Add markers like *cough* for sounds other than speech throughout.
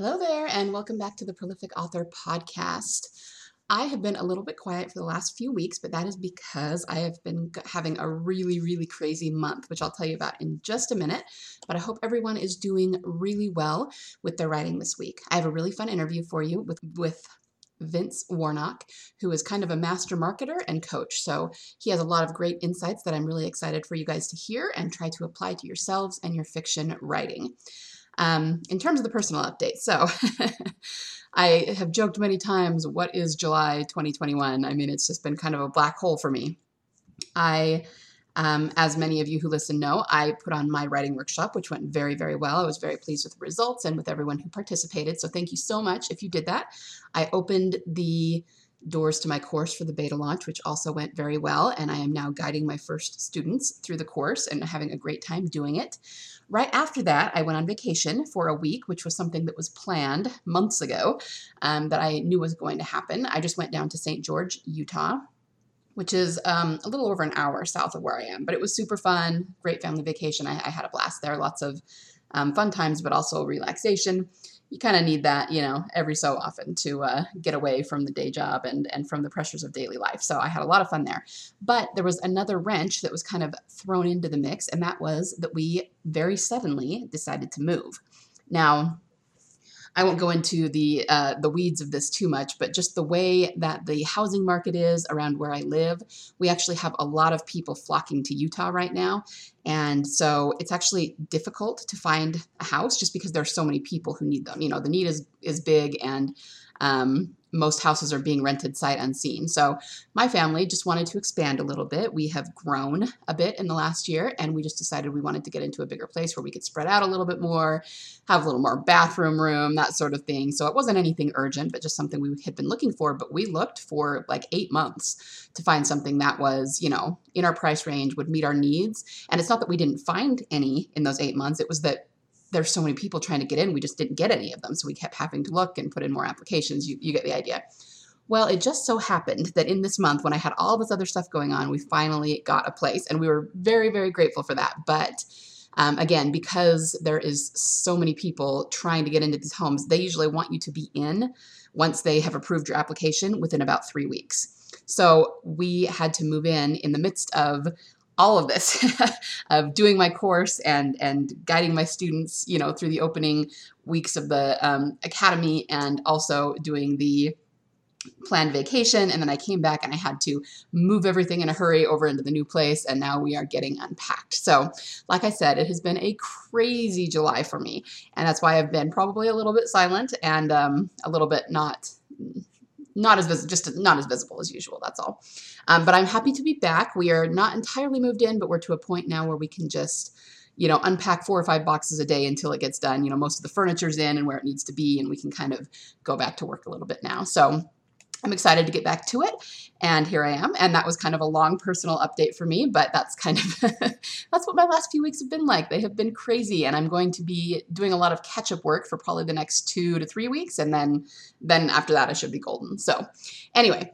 Hello there, and welcome back to the Prolific Author Podcast. I have been a little bit quiet for the last few weeks, but that is because I have been having a really, really crazy month, which I'll tell you about in just a minute. But I hope everyone is doing really well with their writing this week. I have a really fun interview for you with, with Vince Warnock, who is kind of a master marketer and coach. So he has a lot of great insights that I'm really excited for you guys to hear and try to apply to yourselves and your fiction writing. Um, in terms of the personal update, so *laughs* I have joked many times, what is July 2021? I mean, it's just been kind of a black hole for me. I, um, as many of you who listen know, I put on my writing workshop, which went very, very well. I was very pleased with the results and with everyone who participated. So thank you so much if you did that. I opened the doors to my course for the beta launch, which also went very well. And I am now guiding my first students through the course and having a great time doing it. Right after that, I went on vacation for a week, which was something that was planned months ago um, that I knew was going to happen. I just went down to St. George, Utah, which is um, a little over an hour south of where I am. But it was super fun, great family vacation. I, I had a blast there, lots of um, fun times, but also relaxation you kind of need that, you know, every so often to uh, get away from the day job and and from the pressures of daily life. So I had a lot of fun there. But there was another wrench that was kind of thrown into the mix, and that was that we very suddenly decided to move. Now, I won't go into the uh, the weeds of this too much, but just the way that the housing market is around where I live, we actually have a lot of people flocking to Utah right now, and so it's actually difficult to find a house just because there are so many people who need them. You know, the need is is big, and um, most houses are being rented sight unseen. So my family just wanted to expand a little bit. We have grown a bit in the last year, and we just decided we wanted to get into a bigger place where we could spread out a little bit more, have a little more bathroom room, that sort of thing. So it wasn't anything urgent, but just something we had been looking for. But we looked for like eight months to find something that was, you know, in our price range, would meet our needs. And it's not that we didn't find any in those eight months, it was that there's so many people trying to get in, we just didn't get any of them. So we kept having to look and put in more applications. You, you get the idea. Well, it just so happened that in this month, when I had all this other stuff going on, we finally got a place. And we were very, very grateful for that. But um, again, because there is so many people trying to get into these homes, they usually want you to be in once they have approved your application within about three weeks. So we had to move in in the midst of all of this *laughs* of doing my course and and guiding my students you know through the opening weeks of the um, academy and also doing the planned vacation and then I came back and I had to move everything in a hurry over into the new place and now we are getting unpacked. So, like I said, it has been a crazy July for me and that's why I've been probably a little bit silent and um, a little bit not not as vis- just not as visible as usual. That's all. Um, but I'm happy to be back. We are not entirely moved in, but we're to a point now where we can just you know unpack four or five boxes a day until it gets done. You know most of the furniture's in and where it needs to be, and we can kind of go back to work a little bit now. So I'm excited to get back to it. And here I am. And that was kind of a long personal update for me, but that's kind of *laughs* that's what my last few weeks have been like. They have been crazy. And I'm going to be doing a lot of catch-up work for probably the next two to three weeks. And then then after that I should be golden. So anyway,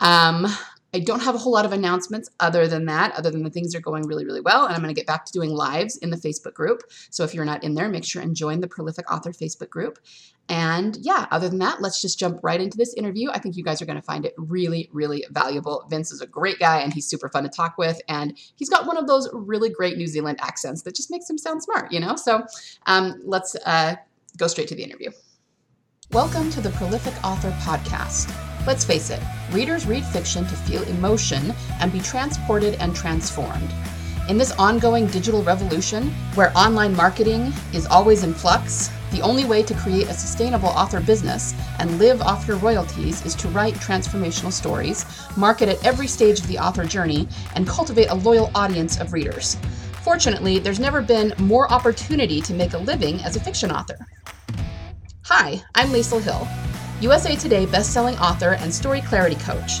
um, I don't have a whole lot of announcements other than that, other than the things are going really, really well. And I'm going to get back to doing lives in the Facebook group. So if you're not in there, make sure and join the Prolific Author Facebook group. And yeah, other than that, let's just jump right into this interview. I think you guys are going to find it really, really valuable. Vince is a great guy and he's super fun to talk with. And he's got one of those really great New Zealand accents that just makes him sound smart, you know? So um, let's uh, go straight to the interview. Welcome to the Prolific Author Podcast. Let's face it, readers read fiction to feel emotion and be transported and transformed. In this ongoing digital revolution, where online marketing is always in flux, the only way to create a sustainable author business and live off your royalties is to write transformational stories, market at every stage of the author journey, and cultivate a loyal audience of readers. Fortunately, there's never been more opportunity to make a living as a fiction author. Hi, I'm L.K. Hill. USA Today bestselling author and story clarity coach.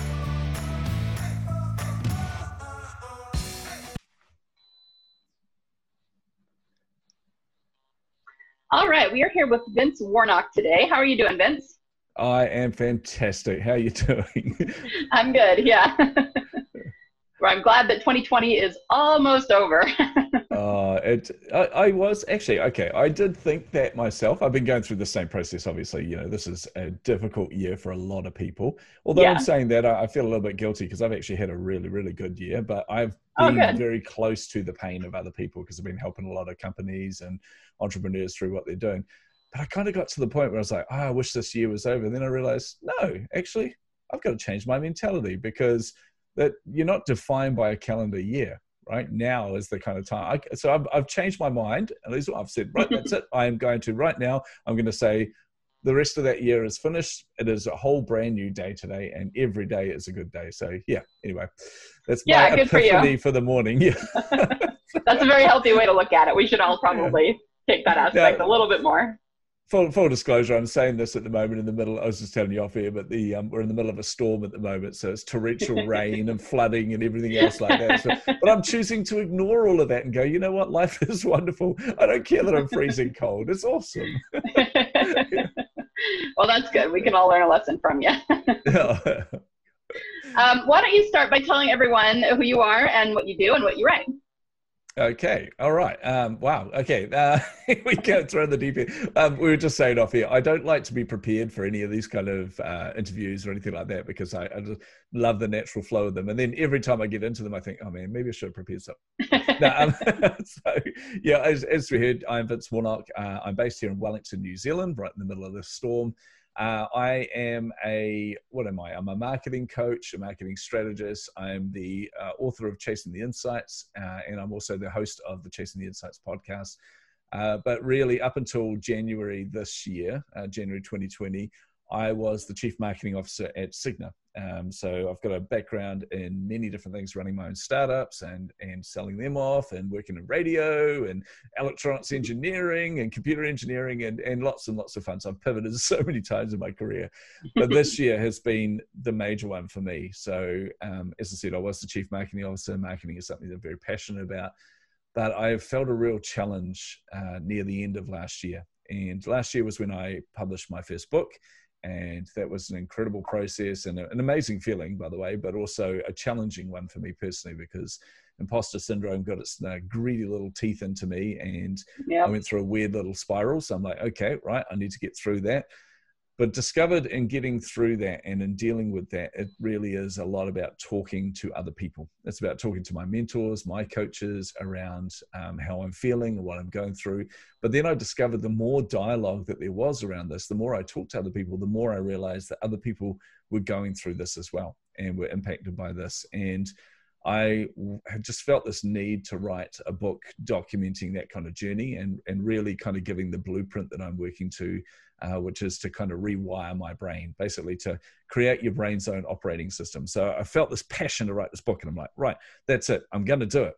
All right, we are here with Vince Warnock today. How are you doing, Vince? I am fantastic. How are you *laughs* doing? I'm good, yeah. *laughs* well, I'm glad that 2020 is almost over. *laughs* uh, it, I, I, was actually, okay, I did think that myself. I've been going through the same process, obviously. You know, this is a difficult year for a lot of people. Although yeah. I'm saying that, I, I, feel a little bit guilty because I've actually had a really, really good year, but I've oh, been oh, very close to the pain of other people because I've been helping a lot of companies and entrepreneurs through what they're doing. But I kind of got to the point where I was like, oh, I wish this year was over. And then I realized, no, actually, I've got to change my mentality because that you're not defined by a calendar year. Right now is the kind of time. I, so I've, I've changed my mind. At least I've said, right, that's it. I am going to right now. I'm going to say the rest of that year is finished. It is a whole brand new day today, and every day is a good day. So yeah. Anyway, that's yeah, my good epiphany for, for the morning. Yeah. *laughs* that's a very healthy way to look at it. We should all probably yeah. take that aspect now, a little bit more full, full disclosure, I'm saying this at the moment in the middle. I was just telling you off here, but the um, we're in the middle of a storm at the moment, so it's torrential *laughs* rain and flooding and everything else like that. So, but I'm choosing to ignore all of that and go. You know what? Life *laughs* is wonderful. I don't care that I'm freezing cold. It's awesome. *laughs* well, that's good. We can all learn a lesson from you. um, why don't you start by telling everyone who you are and what you do and what you write? Okay. All right. Um, wow. Okay. *laughs* Uh, we can't throw the deep end. Um, we were just saying off here. I don't like to be prepared for any of these kind of uh, interviews or anything like that because I, I, just love the natural flow of them. And then every time I get into them, I think, oh man, maybe I should have prepared something. no, um, *laughs* *laughs* so yeah, as, as, we heard, I'm Vince Warnock. Uh, I'm based here in Wellington, New Zealand, right in the middle of this storm. Uh, I am a, what am I? I'm a marketing coach, a marketing strategist. I'm the uh, author of Chasing the Insights, uh, and I'm also the host of the Chasing the Insights podcast. Uh, but really, up until January this year, uh, January 2020, I was the chief marketing officer at Cigna. Um, so I've got a background in many different things, running my own startups and and selling them off, and working in radio and electronics engineering and computer engineering and and lots and lots of fun. So I've pivoted *laughs* so many times in my career, but this *laughs* year has been the major one for me. So um, as I said, I was the chief marketing officer. Marketing is something that I'm very passionate about, but I felt a real challenge uh, near the end of last year. And last year was when I published my first book and that was an incredible process and an amazing feeling by the way but also a challenging one for me personally because imposter syndrome got its uh, greedy little teeth into me and yep. i went through a weird little spiral so i'm like okay right i need to get through that but discovered in getting through that and in dealing with that it really is a lot about talking to other people. It's about talking to my mentors my coaches around um, how i'm feeling and what i'm going through. But then i discovered the more dialogue that there was around this the more i talked to other people the more i realized that other people were going through this as well and were impacted by this. And I had just felt this need to write a book documenting that kind of journey and, and really kind of giving the blueprint that I'm working to uh, which is to kind of rewire my brain, basically to create your brain's own operating system. So I felt this passion to write this book, and I'm like, right, that's it. I'm going to do it.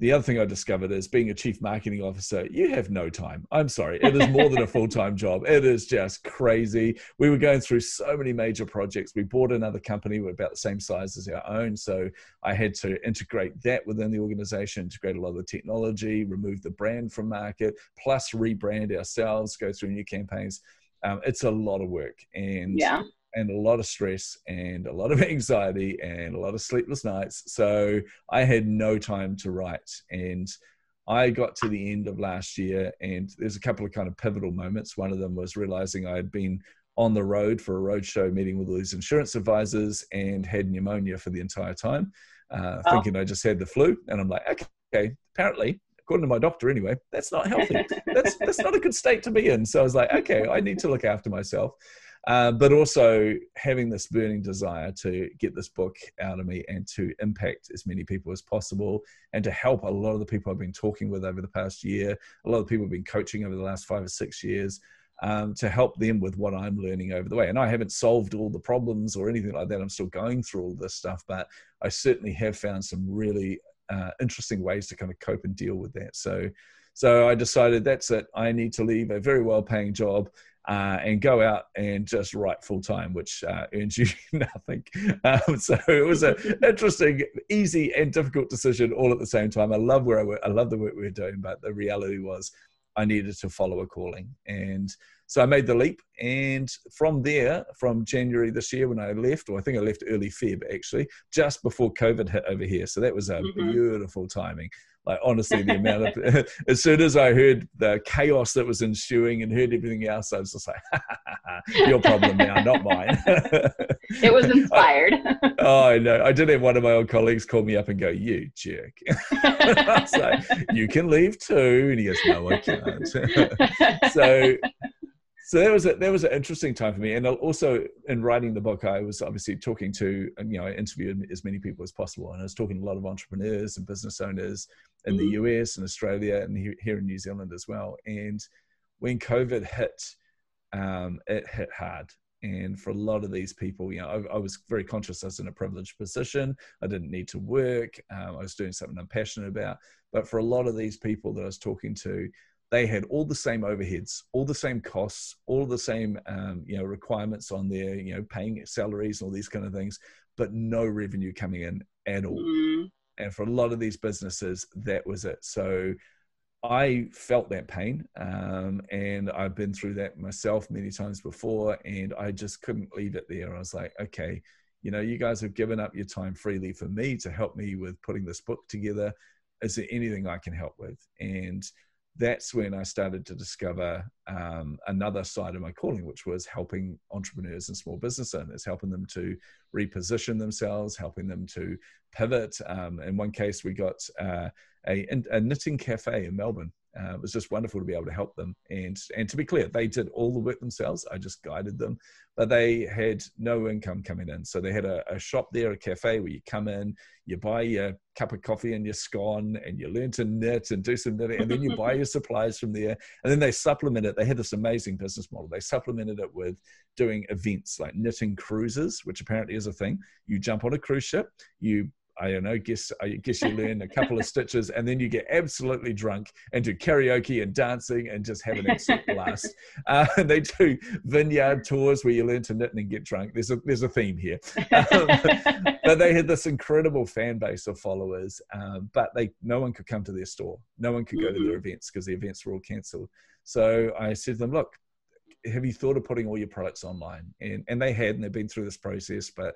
The other thing I discovered is being a chief marketing officer, you have no time. I'm sorry. It is more than a full time job. It is just crazy. We were going through so many major projects. We bought another company, we're about the same size as our own. So I had to integrate that within the organization, integrate a lot of the technology, remove the brand from market, plus rebrand ourselves, go through new campaigns. Um, it's a lot of work. And yeah and a lot of stress and a lot of *laughs* anxiety and a lot of sleepless nights. So I had no time to write. And I got to the end of last year, and there's a couple of kind of pivotal moments. One of them was realizing I had been on the road for a roadshow meeting with all these insurance advisors and had pneumonia for the entire time, uh, oh. thinking I just had the flu. And I'm like, okay, apparently according to my doctor anyway, that's not healthy. that's that's not a good state to be in. So I was like, okay, I need to look after myself. Uh, but also having this burning desire to get this book out of me and to impact as many people as possible and to help a lot of the people I've been talking with over the past year, a lot of people I've been coaching over the last five or six years. Um, to help them with what I'm learning over the way. And I haven't solved all the problems or anything like that. I'm still going through all this stuff, but I certainly have found some really uh, interesting ways to kind of cope and deal with that. So, so I decided that's it. I need to leave a very well-paying job uh, and go out and just write full time, which uh, earns you *laughs* nothing. Um, so it was an *laughs* interesting, easy, and difficult decision all at the same time. I love where I work. I love the work we are doing, but the reality was I needed to follow a calling. And so I made the leap. And from there, from January this year when I left, or I think I left early Feb actually, just before COVID hit over here. So that was a mm-hmm. beautiful timing. Like honestly, the amount of *laughs* *laughs* as soon as I heard the chaos that was ensuing and heard everything else, I was just like, *laughs* "Your problem now, not mine." it was inspired. oh, I know. I did have one of my old colleagues call me up and go, "You jerk!" I was like, "You can leave too," and he goes, "No, I can't." so so that was a, that was an interesting time for me. And also in writing the book i was obviously talking to you know i interviewed as many people as possible. And i was talking to a lot of entrepreneurs and business owners in the mm-hmm. us and australia and here in new zealand as well. And when covid hit um, it hit hard. And for a lot of these people you know I, I, was very conscious i was in a privileged position. I didn't need to work. Um, i was doing something i'm passionate about. But for a lot of these people that i was talking to they had all the same overheads, all the same costs, all the same um, you know requirements on their you know paying salaries, and all these kind of things, but no revenue coming in at all. Mm. And for a lot of these businesses, that was it. So I felt that pain, um, and I've been through that myself many times before, and I just couldn't leave it there. I was like, okay, you know, you guys have given up your time freely for me to help me with putting this book together. Is there anything I can help with? And that's when I started to discover um, another side of my calling, which was helping entrepreneurs and small business owners, helping them to reposition themselves, helping them to pivot. Um, in one case, we got uh, a, a, knitting cafe in Melbourne. Uh, it was just wonderful to be able to help them. And and to be clear, they did all the work themselves. I just guided them, but they had no income coming in. So they had a, a shop there, a cafe where you come in, you buy your cup of coffee and your scone, and you learn to knit and do some knitting, and then you *laughs* buy your supplies from there. And then they supplement it. They had this amazing business model. They supplemented it with doing events like knitting cruises, which apparently is a thing. You jump on a cruise ship, you I don't know, guess I guess you learn a couple of stitches and then you get absolutely drunk and do karaoke and dancing and just have an absolute blast. *laughs* Uh, *laughs* they do vineyard tours where you learn to knit and get drunk. There's a there's a theme here, um, *laughs* but they had this incredible fan base of followers. Um, but they no one could come to their store, no one could go to their mm-hmm. events because the events were all cancelled. So I said to them, look, have you thought of putting all your products online? And and they had, and they've been through this process, but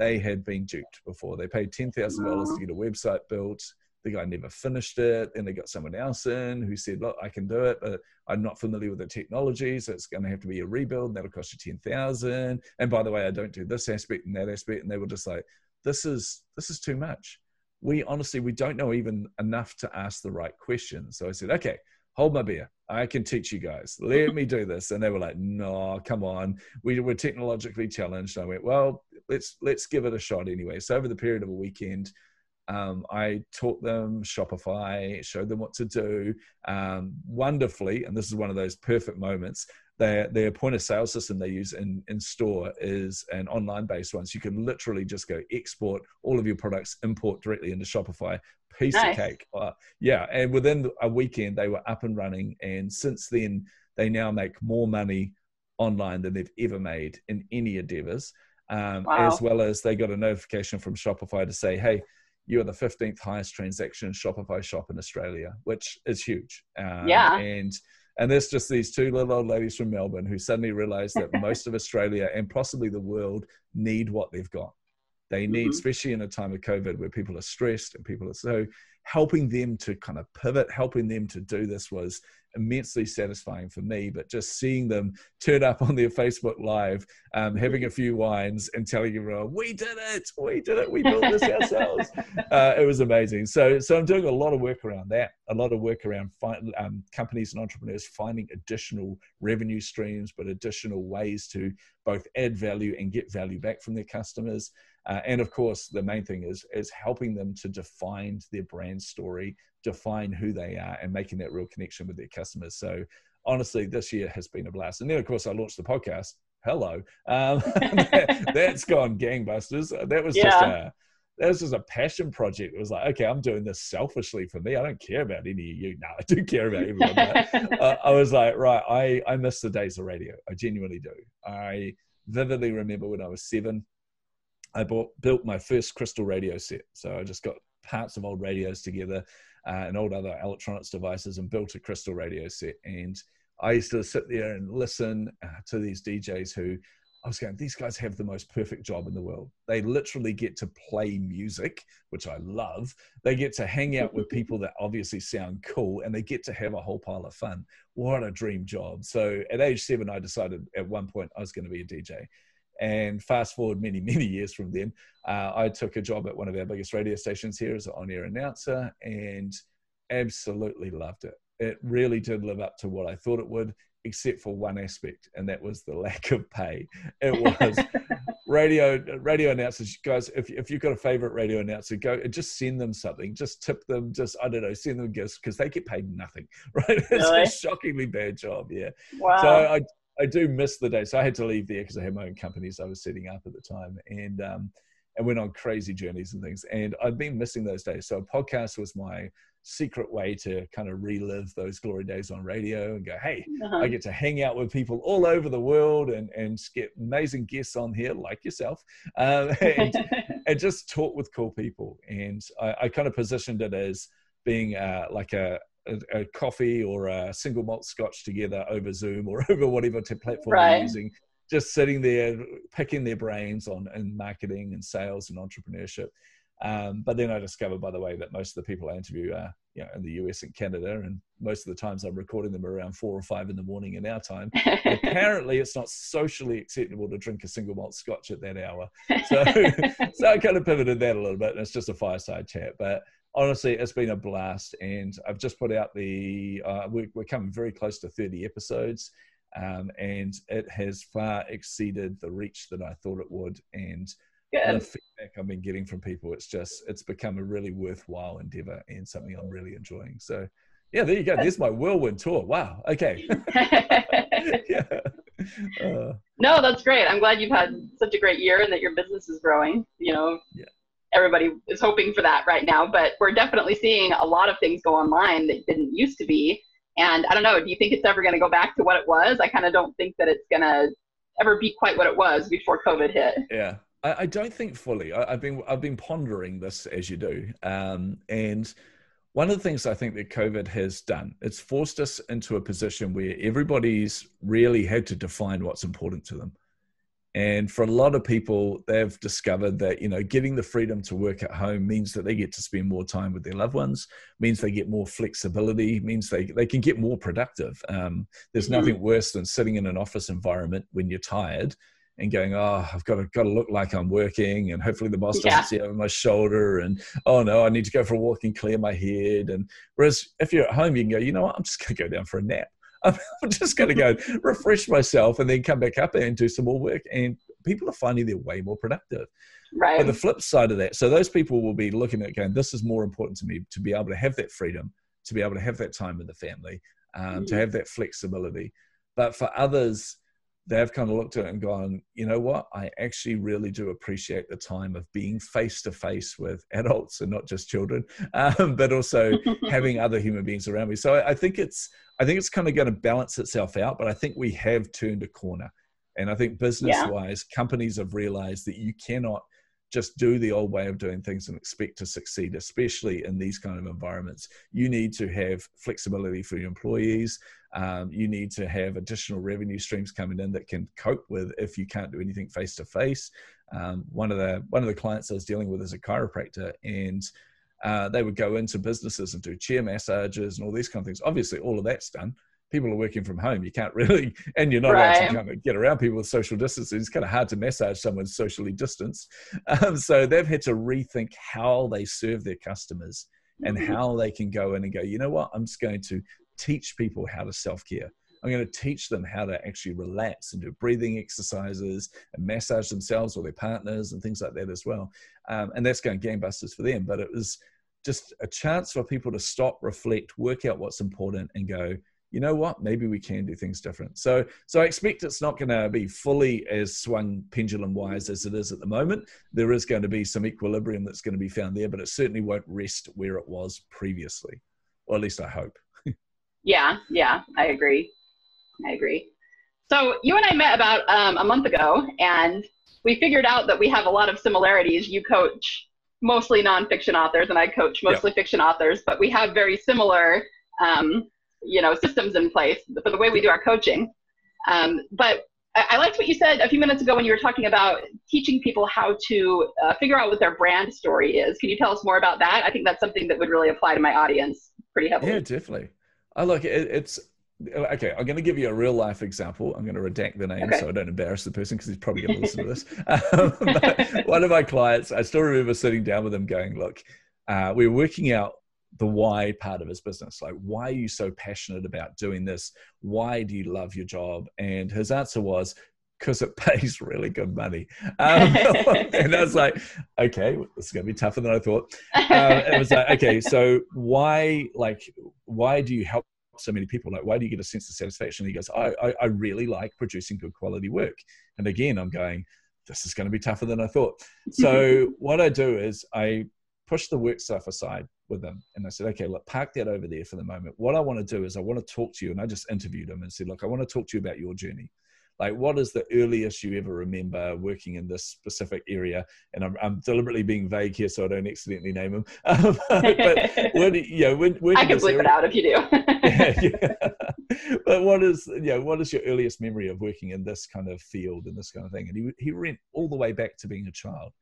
they had been duped before. They paid ten thousand dollars to get a website built. The guy never finished it. Then they got someone else in who said, "Look, I can do it, but I'm not familiar with the technology, so it's going to have to be a rebuild. And That'll cost you ten thousand. And by the way, I don't do this aspect and that aspect." And they were just like, "This is this is too much." We honestly we don't know even enough to ask the right questions. So I said, "Okay, hold my beer. I can teach you guys. Let me do this. And they were like, no, come on. We were technologically challenged. I went, well, let's let's give it a shot anyway. So over the period of a weekend, um, I taught them Shopify, showed them what to do um, wonderfully. And this is one of those perfect moments. Their, their point of sale system they use in, in store is an online based one. So you can literally just go export all of your products, import directly into Shopify, piece nice. of cake. Uh, yeah. And within a weekend, they were up and running. And since then, they now make more money online than they've ever made in any endeavors. Um, wow. As well as they got a notification from Shopify to say, hey, you are the 15th highest transaction Shopify shop in Australia, which is huge. Um, yeah. And and there's just these two little old ladies from Melbourne who suddenly realize that *laughs* most of Australia and possibly the world need what they've got. They need, mm-hmm. especially in a time of COVID where people are stressed and people are so helping them to kind of pivot, helping them to do this was immensely satisfying for me. But just seeing them turn up *laughs* on their Facebook Live, um, having a few wines, and telling everyone, "We did it! We did it! We built this *laughs* ourselves!" uh, it was amazing. So, so I'm doing a lot of work around that. A lot of work around find, um, companies and entrepreneurs finding additional revenue streams, but additional ways to both add value and get value back from their customers. Uh, and of course, the main thing is is helping them to define their brand story, define who they are, and making that real connection with their customers. So honestly, this year has been a blast. And then of course, I launched the podcast. Hello, um, *laughs* that, has gone gangbusters. That was yeah. just a that was just a passion project. It was like, okay, I'm doing this selfishly for me. I don't care about any of you. *laughs* No, I do care about everyone. uh, *laughs* I was like, right, I, I miss the days of radio. I genuinely do. I vividly remember when I was seven, I bought, built my first crystal radio set. So I just got parts of old radios together uh, and old other electronics devices and built a crystal radio set. And I used to sit there and listen uh, to these DJs who I was going, these guys have the most perfect job in the world. They literally get to play music, which I love. They get to hang out with people that obviously sound cool and they get to have a whole pile of fun. What a dream job. So at age seven, I decided at one point I was going to be a DJ. And fast forward many, *laughs* many years from then, uh, I took a job at one of our biggest radio stations here as an on air announcer and absolutely loved it. It really did live up to what I thought it would except for one aspect, and that was the *laughs* lack of pay. It was *laughs* radio radio announcers, guys. If if you've got a favorite radio announcer, go just send them something. Just tip them. Just I don't know, send them gifts because they get paid nothing. Right? It's a shockingly bad job. Yeah. Wow. So I I do miss the day. So I had to leave there because I had my own companies I was setting up at the time, and um, and went on crazy journeys and things. And I've been missing those days. So a podcast was my secret way to kind of relive those glory days on radio and go, hey, uh-huh. I get to hang out with people all over the world and, and get amazing guests on here like yourself um, *laughs* and, *laughs* and, just talk with cool people. And I, I kind of positioned it as being uh, like a, a, a, coffee or a single malt scotch together over Zoom or *laughs* over whatever platform right. you're using. Just sitting there, picking their brains on in marketing and sales and entrepreneurship, um, but then I discovered, by the way, that most of the people I interview are you know, in the US and Canada, and most of the times I'm recording them around four or five in the morning in our time. apparently, it's not socially acceptable to drink a single malt scotch at that hour. So, *laughs* so I kind of pivoted that a little bit, and it's just a fireside chat. But honestly, it's been a blast, and I've just put out the. Uh, we're, we're coming very close to 30 episodes. Um, and it has far exceeded the reach that I thought it would. And Good. the feedback I've been getting from people, it's just it's become a really worthwhile endeavor and something I'm really enjoying. So yeah, there you go. There's my whirlwind tour. Wow. Okay. *laughs* *laughs* yeah. Uh, no, that's great. I'm glad you've had such a great year and that your business is growing. You know, yeah. Everybody is hoping for that right now, but we're definitely seeing a lot of things go online that didn't used to be. And I don't know, do you think it's ever going to go back to what it was? I kind of don't think that it's going to ever be quite what it was before COVID hit. Yeah. I, don't think fully. I, have been I've been pondering this as you do, um, and one of the things I think that COVID has done, it's forced us into a position where everybody's really had to define what's important to them. And for a lot of people, they've discovered that, you know, getting the freedom to work at home means that they get to spend more time with their loved ones, means they get more flexibility, means they, they can get more productive. Um, there's mm-hmm. nothing worse than sitting in an office environment when you're tired and going, oh, I've got to got to look like I'm working, and hopefully the boss doesn't yeah. see over my shoulder, and oh no, I need to go for a walk and clear my head. And whereas if you're at home, you can go, you know what, I'm just going to go down for a nap. *laughs* I'm just going to go refresh myself and then come back up and do some more work. And people are finding they're way more productive. Right. But the flip side of that, so those people will be looking at going, this is more important to me to be able to have that freedom, to be able to have that time with the family, um, mm-hmm. to have that flexibility. But for others, they've kind of looked at it and gone, you know what? I actually really do appreciate the time of being face to face with adults and not just children, *laughs* um, but also *laughs* having other human beings around me. So I, I think it's I think it's kind of going to balance itself out. But I think we have turned a corner, and I think business wise, yeah. companies have realized that you cannot just do the old way of doing things and expect to succeed, especially in these kind of environments. You need to have flexibility for your employees. Um, you need to have additional revenue streams coming in that can cope with if you can't do anything face to face. One of the one of the clients I was dealing with is a chiropractor, and uh, they would go into businesses and do chair massages and all these kind of things. Obviously, all of that's done people are working from home. You can't *laughs* really, and you're not right. allowed to kind of get around people with social distancing. It's kind of hard to massage someone socially distanced. *laughs* Um, so they've had to rethink how they serve their customers and mm-hmm. how they can go in and go, you know what, I'm just going to teach people how to self care. I'm going to teach them how to actually relax and do breathing exercises and massage themselves or their partners and things like that as well. Um, and that's going gangbusters for them. But it was just a chance for people to stop, reflect, work out what's important, and go, you know what? Maybe we can do things different. So so i expect it's not going to be fully as swung pendulum wise as it is at the moment. There is going to be some equilibrium that's going to be found there but it certainly won't rest where it was previously or at least i hope. *laughs* Yeah yeah i agree. I agree. So you and i met about um, a month ago and we figured out that we have a lot of similarities. You coach mostly nonfiction authors, and I coach mostly yep. fiction authors, but we have very similar, um, you know, systems in place for the way we do our coaching. Um, but I, I liked what you said a few minutes ago when you were talking about teaching people how to uh, figure out what their brand story is. Can you tell us more about that? I think that's something that would really apply to my audience pretty heavily. Yeah, definitely. I look, it, it's okay. I'm going to give you a real life example. I'm going to redact the name okay. so I don't embarrass the person because he's probably going to listen to this. Um, *laughs* *laughs* one of my clients, I still remember sitting down with him, going, "Look, uh, we we're working out the why part of his business. Like, why are you so passionate about doing this? Why do you love your job? And his answer was, because it *laughs* pays really good money. Um, *laughs* and I was like, okay, this is going to be tougher than I thought. Um, it was like, okay, so why, like, why do you help so many people? Like, why do you get a sense of satisfaction? And he goes, I, I, I really like producing good quality work. And again, I'm going, this is going to be tougher than I thought. So *laughs* what I do is I push the work stuff aside with them. And I said, okay, look, park that over there for the moment. What I want to do is I want to talk to you. And I just interviewed him and said, look, I want to talk to you about your journey. Like, what is the earliest you ever remember working in this specific area? And I'm, I'm deliberately being vague here so I don't accidentally name him. *laughs* But when, *laughs* you know, when, when I can bleep it out if you do. *laughs* yeah, yeah. But what is, you know, what is your earliest memory of working in this kind of field and this kind of thing? And he, he went all the way back to being a child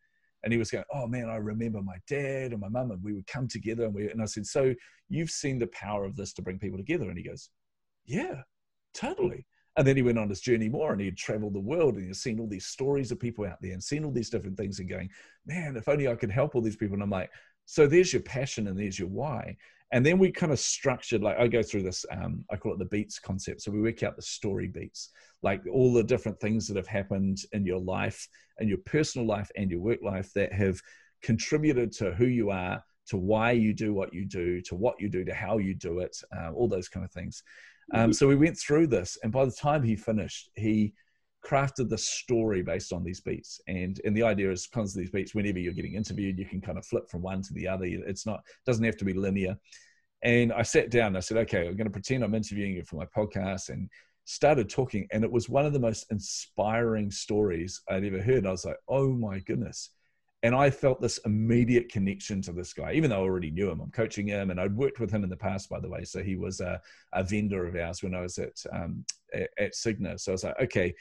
and he was going, "Oh man, I remember my dad and my mum, and we would come together." And we and I said, "So you've seen the power of this to bring people together?" And he goes, "Yeah, hmm. totally." And then he went on his journey more, and he'd traveled the world, and he'd seen all these stories of people out there, and seen all these different things, and going, "Man, if only I could help all these people." And I'm like, "So there's your passion, and there's your why." And then we kind of structured, like I go through this, um, I call it the beats concept. So we work out the story beats, like all the different things that have happened in your life, in your personal life and your work life that have contributed to who you are, to why you do what you do, to what you do, to how you do it, uh, all those kind of things. Um, mm-hmm. so we went through this, and by the time he finished, he crafted the story based on these beats. And and the idea is because these beats whenever you're getting interviewed you can kind of flip from one to the other. It's not doesn't have to be linear. And i sat down i said okay i'm going to pretend i'm interviewing you for my podcast and started talking. And it was one of the most inspiring stories i'd ever heard. I was like oh my goodness. And i felt this immediate connection to this guy even though i already knew him. I'm coaching him and i'd worked with him in the past by the way. So he was a, a vendor of ours when i was at um, at, at Cigna. So i was like okay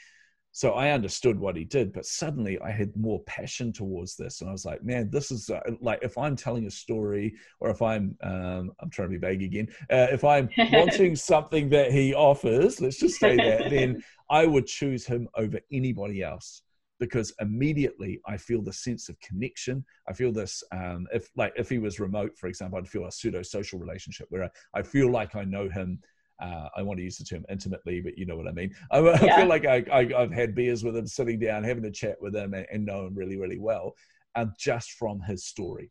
so I understood what he did, but suddenly I had more passion towards this, and I was like, "Man, this is uh, like if I'm telling a story, or if I'm um, I'm trying to be vague again, uh, if I'm wanting *laughs* something that he offers, let's just say that, then *laughs* I would choose him over anybody else." because immediately I feel the sense of connection. I feel this, um, if like if he was remote, for example, I'd feel a pseudo social relationship where I, I, feel like I know him uh, I want to use the term intimately, but you know what I mean. *laughs* I, I feel like I, I, have had beers with him, sitting down, having a chat with him, and, and know him really, really well, um, just from his story.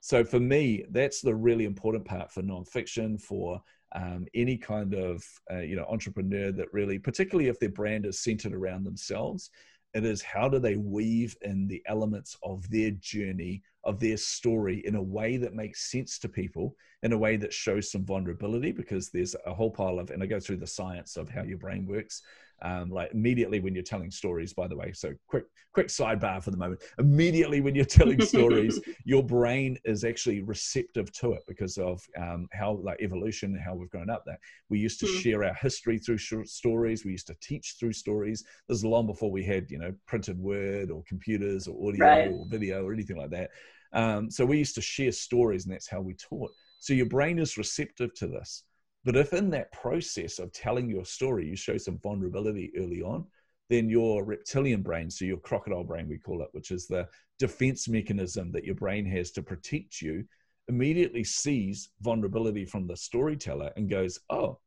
So for me, that's the really important part for nonfiction, for um, any kind of uh, you know entrepreneur that really, particularly if their brand is centered around themselves, it is how do they weave in the elements of their journey of their story in a way that makes sense to people, in a way that shows some vulnerability, because there's a whole pile of, and I go through the science of how your brain works um, like immediately when you're telling stories by the way so quick quick sidebar for the moment. Immediately when you're telling *laughs* stories your brain is actually receptive to it because of um, how like evolution and how we've grown up that we used to mm. share our history through short stories. We used to teach through stories. This is long before we had you know printed word or computers or audio right. or video or anything like that. Um, so we used to share stories and that's how we taught. So your brain is receptive to this but if in that process of telling your story, you show some vulnerability early on, then your reptilian brain, so your crocodile brain, we call it, which is the defense mechanism that your brain has to protect you, immediately sees vulnerability from the storyteller and goes, Oh,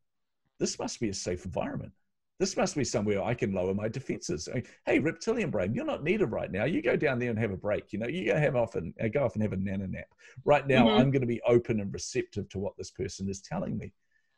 this must be a safe environment. This must be somewhere I can lower my defenses. Hey, reptilian brain, you're not needed right now. You go down there and have a break. You know, you go have off and uh, go off and have a nana nap. Right now, mm-hmm. I'm going to be open and receptive to what this person is telling me.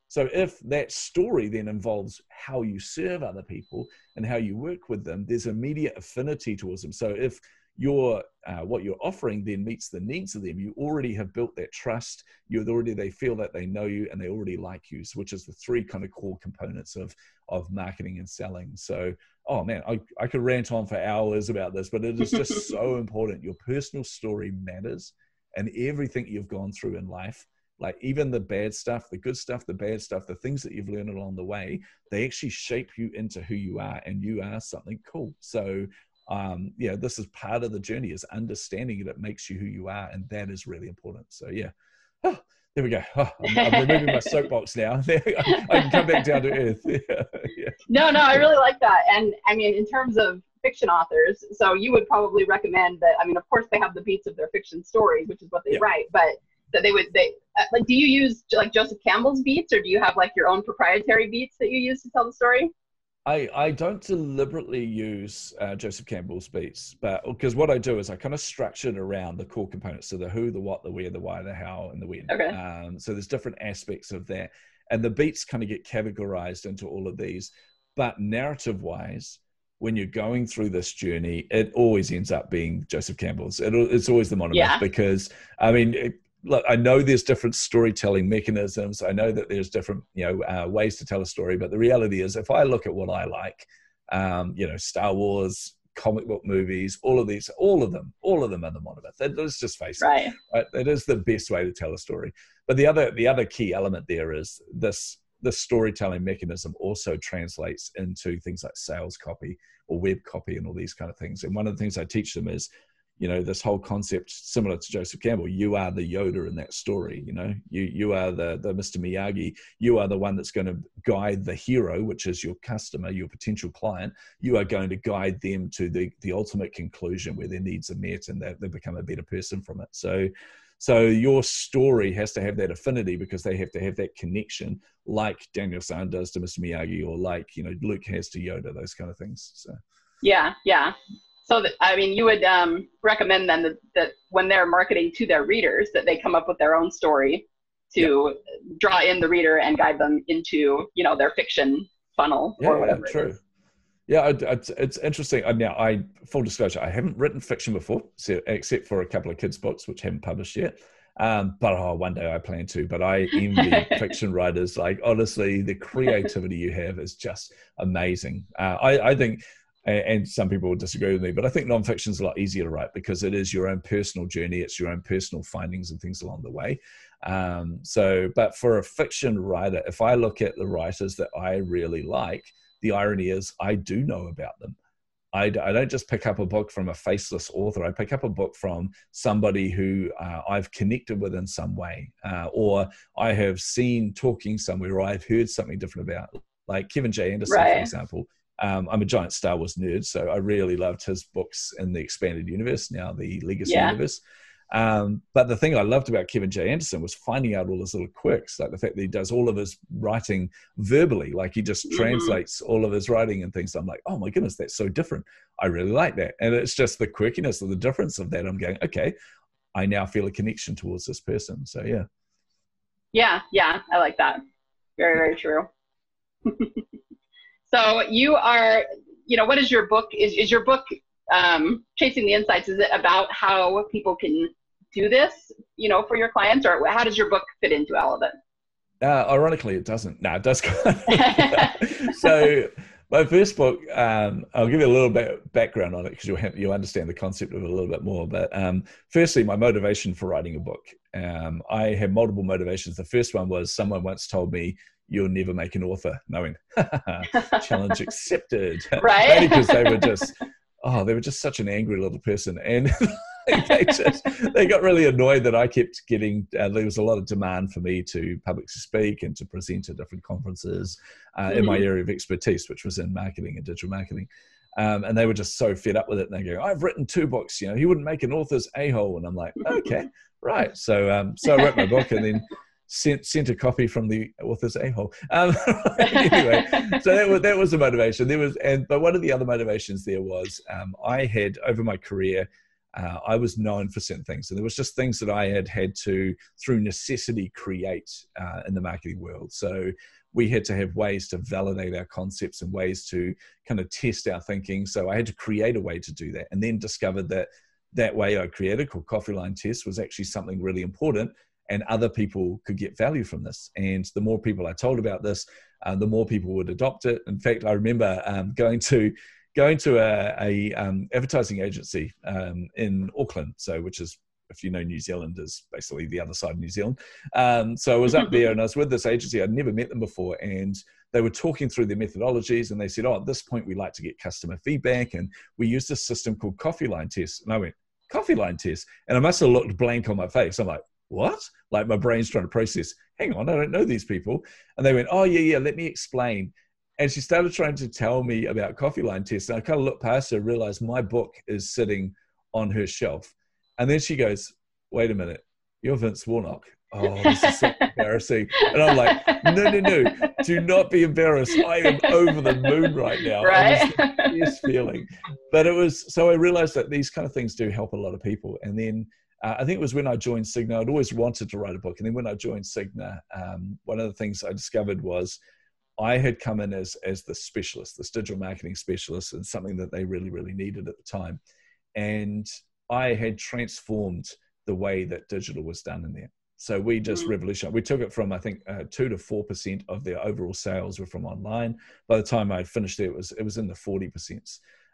So if that story then involves how you serve other people and how you work with them, there's immediate affinity towards them. So if your uh, what you're offering then meets the needs of them, you already have built that trust. You already they feel that they know you and they already like you, which is the three kind of core components of of marketing and selling. So, oh man, I, I could rant on for hours about this, but it is just *laughs* so important. Your personal story matters, and everything you've gone through in life like even the bad stuff the good stuff the bad stuff the things that you've learned along the way they actually shape you into who you are and you are something cool so um, yeah, this is part of the journey is understanding that it makes you who you are. And that is really important. So yeah. Oh, there we go. Oh, I'm, I'm, removing my *laughs* soapbox now. *laughs* I can come back down to earth. *laughs* Yeah, yeah. No, no, I really like that. And I mean, in terms of fiction authors, so you would probably recommend that. I mean, of course, they have the beats of their fiction stories, which is what they yeah. write, but that they would they uh, like. Do you use like Joseph Campbell's beats, or do you have like your own proprietary beats that you use to tell the story? I, I don't deliberately use uh, Joseph Campbell's beats, but because what I do is I kind of structure it around the core components, so the who, the what, the where, the why, the how, and the when. Okay. Um, so there's different aspects of that, and the beats kind of get categorized into all of these. But narrative-wise, when you're going through this journey, it always ends up being Joseph Campbell's. It, it's always the monomyth yeah. because I mean, it, look, I know there's different storytelling mechanisms. I know that there's different, you know, uh, ways to tell a story. But the reality is, if I look at what I like, um, you know, Star Wars, comic book movies, all of these, all of them, all of them are the monomyth. let's just face right. it. Right. It is the best way to tell a story. But the other, the other key element there is this. The storytelling mechanism also translates into things like sales copy or web copy and all these kind of things. And one of the things I teach them is you know this whole concept similar to joseph campbell you are the yoda in that story you know? You you are the the mr miyagi. You are the one that's going to guide the hero which is your customer your potential client. You are going to guide them to the the ultimate conclusion where their needs are met and that they become a better person from it. So so your story has to have that affinity because they have to have that connection like daniel san does to mr miyagi or like you know luke has to yoda those kind of things so. Yeah yeah so that, I mean, you would um, recommend then that, that, when they're marketing to their readers, that they come up with their own story to yep. draw in the reader and guide them into, you know, their fiction funnel yeah, or whatever. Yeah, True. Yeah, it's, it's interesting. Now, I full disclosure, I haven't written fiction before, except for a couple of kids' books which haven't published yet. Um, but oh, one day I plan to. But I envy *laughs* fiction writers. Like honestly, the creativity you have is just amazing. Uh, I, I think and some people will disagree with me, but I think nonfiction is a lot easier to write because it is your own personal journey, it's your own personal findings and things along the way. Um, so, but for a fiction writer, if I look at the writers that I really like, the irony is I do know about them. I, I don't just pick up a book from a faceless author. I pick up a book from somebody who uh, I've connected with in some way, uh, or I have seen talking somewhere, or I've heard something different about. Like Kevin J. Anderson, right. for example um, I'm a giant Star Wars nerd, so I really loved his books in the expanded universe, now the Legacy yeah. universe. Um, but the thing I loved about Kevin J. Anderson was finding out all his little quirks, like the fact that he does all of his writing verbally, like he just mm-hmm. translates all of his writing and things. I'm like, oh my goodness, that's so different. I really like that. And it's just the quirkiness of the difference of that. I'm going, okay, I now feel a connection towards this person. So yeah. Yeah, yeah, I like that. Very, very true. *laughs* So you are, you know, what is your book? Is, is your book um, Chasing the Insights? Is it about how people can do this, you know, for your clients, or how does your book fit into all of it? Uh, ironically, it doesn't. No, it does. *laughs* so my first book, um, I'll give you a little bit of background on it because you'll you understand the concept of it a little bit more. But um, firstly, my motivation for writing a book. Um, I have multiple motivations. The first one was someone once told me you'll never make an author knowing *laughs* challenge accepted. *laughs* Right? Because they were just oh they were just such an angry little person. And *laughs* they just they got really annoyed that i kept getting uh, there was a lot of demand for me to publicly speak and to present at different conferences uh, mm-hmm. in my mm-hmm. area of expertise which was in marketing and digital marketing. Um, and they were just so fed up with it and they go i've written two books you know he wouldn't make an author's a-hole. And i'm like okay right. So um, so i wrote my book and then sent sent a copy from the author's a hole. Um, *laughs* anyway, *laughs* so that was that was the motivation. There was, and but one of the other motivations there was um, I had over my career. Uh, I was known for certain things, and there was just things that I had had to, through necessity, create uh, in the marketing world. So we had to have ways to validate our concepts and ways to kind of test our thinking. So I had to create a way to do that, and then discovered that that way I created called Coffee Line Test was actually something really important and other people could get value from this. And the more people I told about this, uh, the more people would adopt it. In fact, I remember um, going to going to a, a um, advertising agency um, in Auckland, so which is if you know New Zealand is basically the other side of New Zealand. Um, so I was up there and I was with this agency. I'd never met them before, and they were talking through their methodologies. And they said, "Oh, at this point, we like to get customer feedback, and we use a system called Coffee Line Test." And I went, "Coffee Line Test," and I must have looked blank on my face. I'm like, "What?" Like my brain's trying to process. Hang on, I don't know these people. And they went, "Oh yeah, yeah. Let me explain." And she started trying to tell me about Coffee Line tests. And I kind of looked past her, realized my book is sitting on her shelf. And then she goes, wait a minute, you're Vince Warnock. Oh, this is so *laughs* embarrassing. And I'm like, no, no, no, do not be embarrassed. I am over the moon right now. Right. Yes, feeling. But it was, so I realized that these kind of things do help a lot of people. And then uh, I think it was when I joined Cigna, I'd always wanted to write a book. And then when I joined Cigna, um, one of the things I discovered was I had come in as, as the specialist, this digital marketing specialist, and something that they really, really needed at the time. And I had transformed the way that digital was done in there. So we just mm. revolutionized. We took it from I think uh, two to four percent of their overall sales were from online. By the time I had finished it, it was it was in the forty percent.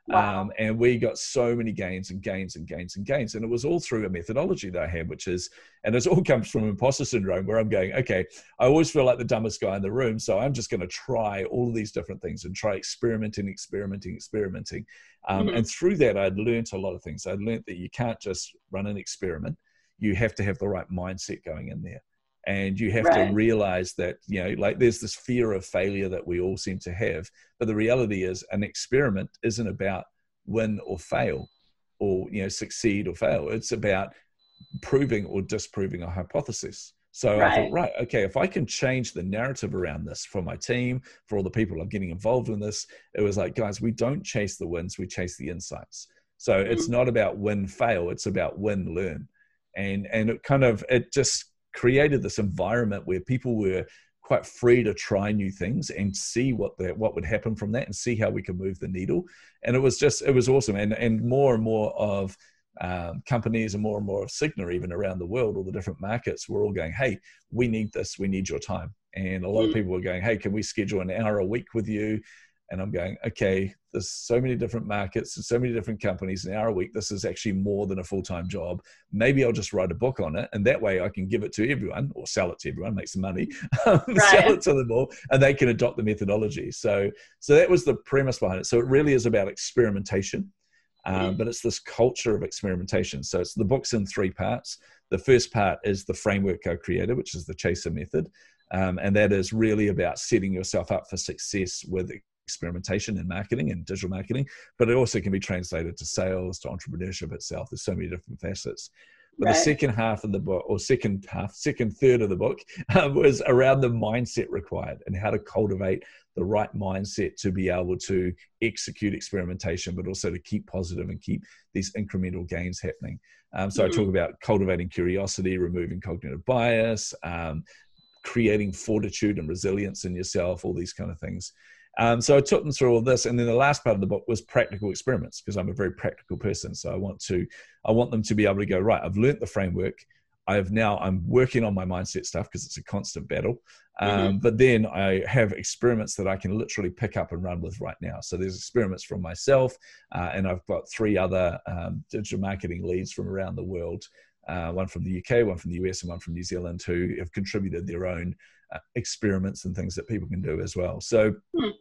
Wow. Um, and we got so many gains and gains and gains and gains. And it was all through a methodology that I had, which is, and it all *laughs* comes from imposter syndrome, where I'm going, okay, I always feel like the dumbest guy in the room. So I'm just going to try all of these different things and try experimenting, experimenting, experimenting. Um, mm-hmm. And through that, I'd learned a lot of things. I'd learned that you can't just run an experiment, you have to have the right mindset going in there and you have right. to realize that you know like there's this fear of failure that we all seem to have but the reality is an experiment isn't about win or fail or you know succeed or fail it's about proving or disproving a hypothesis so right. I thought, right, okay, if I can change the narrative around this for my team, for all the people I'm getting involved in this, it was like, guys, we don't chase the wins, we chase the insights. So mm-hmm. it's not about win, fail, it's about win, learn. And and it kind of it just created this environment where people were quite free to try new things and see what the, what would happen from that and see how we could move the needle. And it was just it was awesome. And and more and more of um, companies and more and more of Cigna even around the world all the different markets were all going hey we need this. We need your time. And a lot of mm. people were going hey can we schedule an hour a week with you and I'm going, okay, there's so many different markets and so many different companies, an hour a week. This is actually more than a full time job. Maybe I'll just write a book on it, and that way I can give it to everyone or sell it to everyone, make some money, right. *laughs* sell it to them all, and they can adopt the methodology. So, so that was the premise behind it. So it really is about experimentation, um, mm. but it's this culture of experimentation. So it's the book's in three parts. The first part is the framework I created, which is the Chaser method. Um, and that is really about setting yourself up for success with experimentation in marketing and digital marketing, but it also can be translated to sales, to entrepreneurship itself. There's so many different facets. But right. the second half of the book, or second half, second third of the book, *laughs* um, was around the mindset required and how to cultivate the right mindset to be able to execute experimentation, but also to keep positive and keep these incremental gains happening. Um, so mm-hmm. I talk about cultivating curiosity, removing cognitive bias, um, creating fortitude and resilience in yourself, all these kind of things. Um, so I took them through all this, and then the last part of the book was practical experiments because I'm a very practical person. So I want to, I want them to be able to go right. I've learnt the framework. I have now. I'm working on my mindset stuff because it's a constant battle. Um, mm-hmm. But then I have experiments that I can literally pick up and run with right now. So there's experiments from myself, uh, and I've got three other um, digital marketing leads from around the world. Uh, one from the UK, one from the US, and one from New Zealand, who have contributed their own uh, experiments and things that people can do as well. So. Mm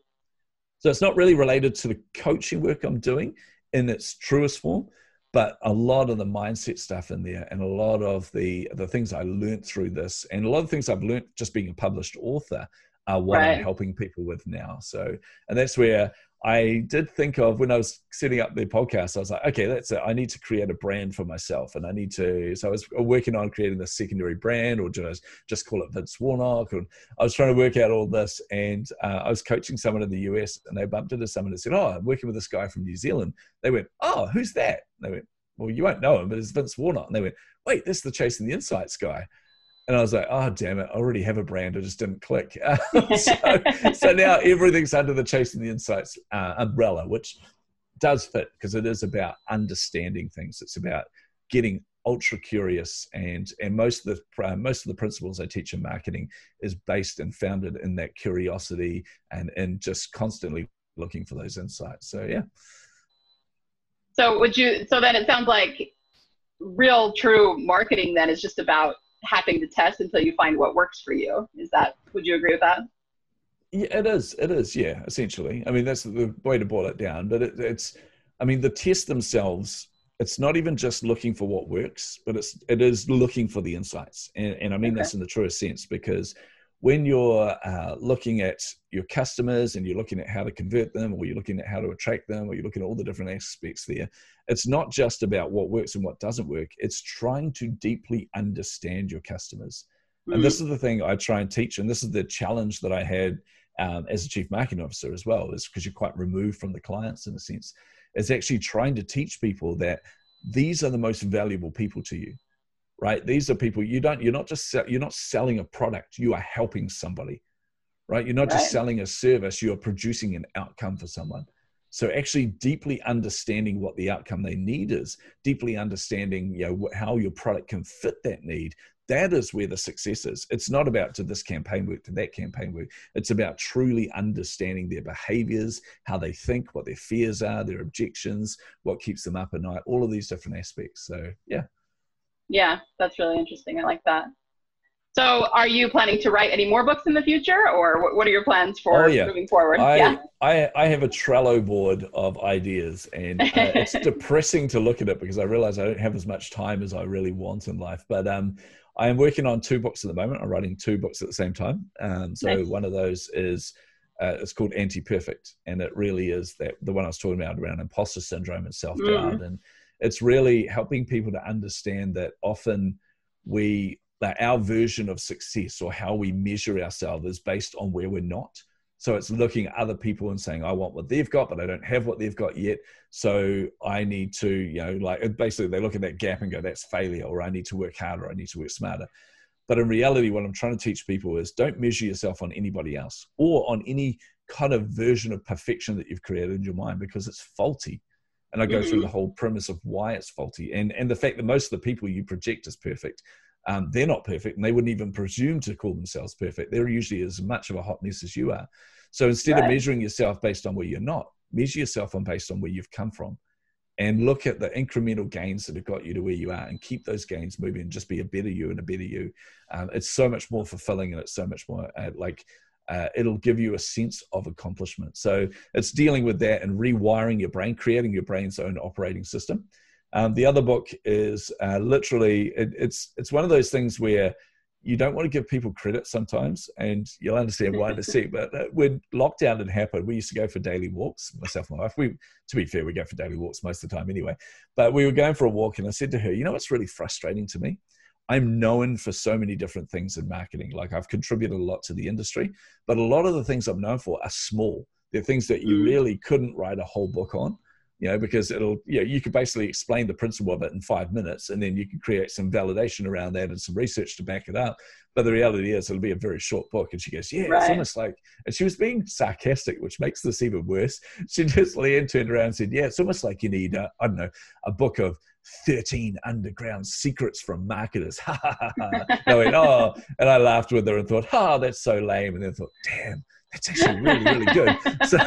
so it's not really related to the coaching work I'm doing in its truest form, but a lot of the mindset stuff in there and a lot of the the things I learned through this and a lot of things I've learned just being a published author are what right. I'm helping people with now. So and that's where I did think of when I was setting up the podcast, I was like, okay, that's it. I need to create a brand for myself. And I need to, so I was working on creating the secondary brand or just, just call it Vince Warnock. And I was trying to work out all this. And uh, I was coaching someone in the US and they bumped into someone and said, oh, I'm working with this guy from New Zealand. They went, oh, who's that? And they went, well, you won't know him, but it's Vince Warnock. And they went, wait, this is the Chasing the Insights guy. And I was like, oh, damn it, I already have a brand. I just didn't click. *laughs* *laughs* so, so, now everything's under the Chasing the Insights uh, umbrella, which does fit because it is about understanding things. It's about getting ultra curious and and most of the uh, most of the principles I teach in marketing is based and founded in that curiosity and and just constantly looking for those insights. So yeah. So would you? So then it sounds like real true marketing then is just about having to test until you find what works for you. Is that? Would you agree with that? Yeah, it is. It is. Yeah, essentially. I mean, that's the way to boil it down. But it, it's. I mean, the tests themselves. It's not even just looking for what works, but it's it is looking for the insights, and, and I mean okay. that's in the truest sense because when you're uh, looking at your customers and you're looking at how to convert them or you're looking at how to attract them or you're looking at all the different aspects there it's not just about what works and what doesn't work. It's trying to deeply understand your customers. Mm. and this is the thing i try and teach and this is the challenge that i had um, as a chief marketing officer as well is because you're quite removed from the clients in a sense is actually trying to teach people that these are the most valuable people to you right? These are people you don't you're not just you're not selling a product you are helping somebody right? You're not right. just selling a service you're producing an outcome for someone. So actually deeply understanding what the outcome they need is deeply understanding you know how your product can fit that need that is where the success is. It's not about to this campaign work to that campaign work. It's about truly understanding their behaviors how they think what their fears are their objections what keeps them up at night all of these different aspects. So yeah yeah, that's really interesting. I like that. So, are you planning to write any more books in the future, or what are your plans for oh, yeah. moving forward? I, yeah, I, I have a Trello board of ideas, and uh, it's *laughs* depressing to look at it because I realize I don't have as much time as I really want in life. But um, I am working on two books at the moment. I'm writing two books at the same time. Um, so nice. one of those is uh, it's called Anti Perfect, and it really is that the one I was talking about around imposter syndrome and self doubt mm. and it's really helping people to understand that often we that our version of success or how we measure ourselves is based on where we're not. So it's looking at other people and saying i want what they've got but i don't have what they've got yet. So i need to you know like basically they look at that gap and go that's failure or i need to work harder. I need to work smarter. But in reality what i'm trying to teach people is don't measure yourself on anybody else or on any kind of version of perfection that you've created in your mind because it's faulty and I go mm-hmm. through the whole premise of why it's faulty and and the fact that most of the people you project as perfect, um, they're not perfect, and they wouldn't even presume to call themselves perfect. They're usually as much of a hot mess as you are. So instead right. of measuring yourself based on where you're not, measure yourself on based on where you've come from, and look at the incremental gains that have got you to where you are, and keep those gains moving, and just be a better you and a better you. Um, it's so much more fulfilling, and it's so much more uh, like uh, it'll give you a sense of accomplishment. So it's dealing with that and rewiring your brain, creating your brain's own operating system. Um, the other book is uh, literally it, it's it's one of those things where you don't want to give people credit sometimes, and you'll understand why in a sec. *laughs* But uh, when lockdown had happened, we used to go for daily walks. Myself and my wife. We, to be fair, we go for daily walks most of the time anyway. But we were going for a walk, and I said to her, "You know what's really frustrating to me?" I'm known for so many different things in marketing. Like I've contributed a lot to the industry, but a lot of the things I'm known for are small. They're things that you mm. really couldn't write a whole book on, you know, because it'll, you know, you could basically explain the principle of it in five minutes and then you can create some validation around that and some research to back it up. But the reality is it'll be a very short book. And she goes, yeah, right. it's almost like, and she was being sarcastic, which makes this even worse. *laughs* She just Leanne turned around and said, yeah, it's almost like you need, a, I don't know, a book of 13 underground secrets from marketers. *laughs* Ha ha ha. I went, oh, and I laughed with her and thought, oh, that's so lame. And then thought, damn, that's actually really, really good. *laughs* So,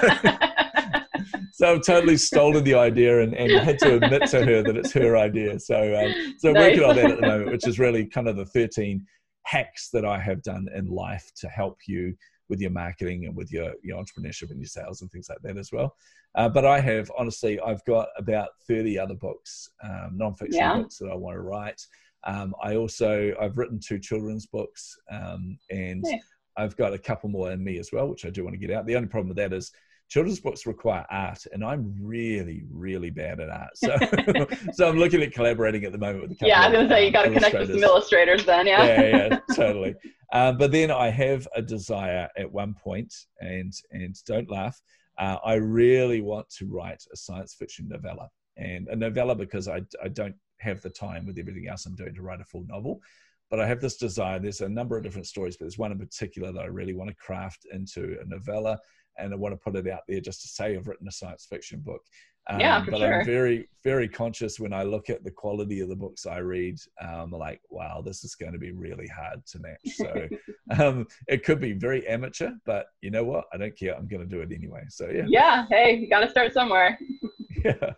so I've totally stolen the idea and, and had to admit to her that it's her idea. So, um, so nice. working on that at the moment, which is really kind of the 13 hacks that I have done in life to help you with your marketing and with your, your entrepreneurship and your sales and things like that as well. Uh, but I have, honestly, I've got about 30 other books, um, nonfiction yeah. books that I want to write. Um, I also, I've written two children's books um, and yeah. I've got a couple more in me as well, which I do want to get out. The only problem with that is children's books require art and i'm really really bad at art. So *laughs* *laughs* so i'm looking at collaborating at the moment with the yeah i was gonna say you got to connect with some illustrators. then yeah. Yeah yeah *laughs* totally. Um, but then i have a desire at one point and and don't laugh uh, i really want to write a science fiction novella and a novella because I, I don't have the time with everything else i'm doing to write a full novel. But I have this desire. There's a number of different stories, but there's one in particular that I really want to craft into a novella and I want to put it out there just to say I've written a science fiction book. Um, yeah, for but sure. I'm very, very conscious when I look at the quality of the books I read. Um, like, wow, this is going to be really hard to match. So *laughs* um, it could be very amateur, but you know what? I don't care. I'm going to do it anyway. So yeah. Yeah. Hey, you got to start somewhere. *laughs* yeah.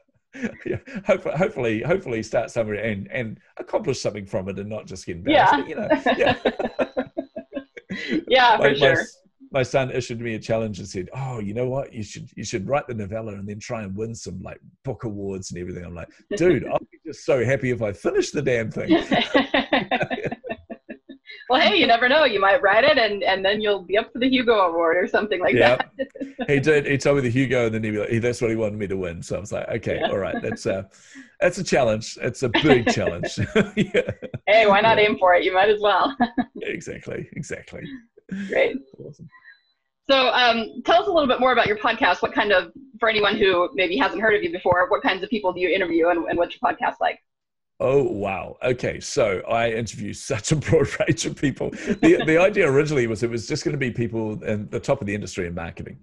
Yeah. Hopefully, hopefully, hopefully, start somewhere and and accomplish something from it, and not just get embarrassed. Yeah. You know. Yeah. *laughs* yeah, for my, sure. My, son issued me a challenge and said, "Oh, you know what? You should you should write the novella and then try and win some like book awards and everything." I'm like, "Dude, I'll be just so happy if I finish the damn thing." *laughs* well, hey, you never know. You might write it and and then you'll be up for the Hugo Award or something like yep. that. *laughs* he did. He told me the Hugo, and then he, like, that's what he wanted me to win. So I was like, "Okay, yeah. all right, that's a *laughs* that's a challenge. It's a big challenge." yeah. Hey, why not yeah. aim for it? You might as well. exactly. Exactly. Great. Awesome. So um, tell us a little bit more about your podcast. What kind of, for anyone who maybe hasn't heard of you before, what kinds of people do you interview and, and what's your podcast like? Oh wow! Okay, so I interview such a broad *laughs* range of people. the The idea originally was it was just going to be people in the top of the industry in marketing,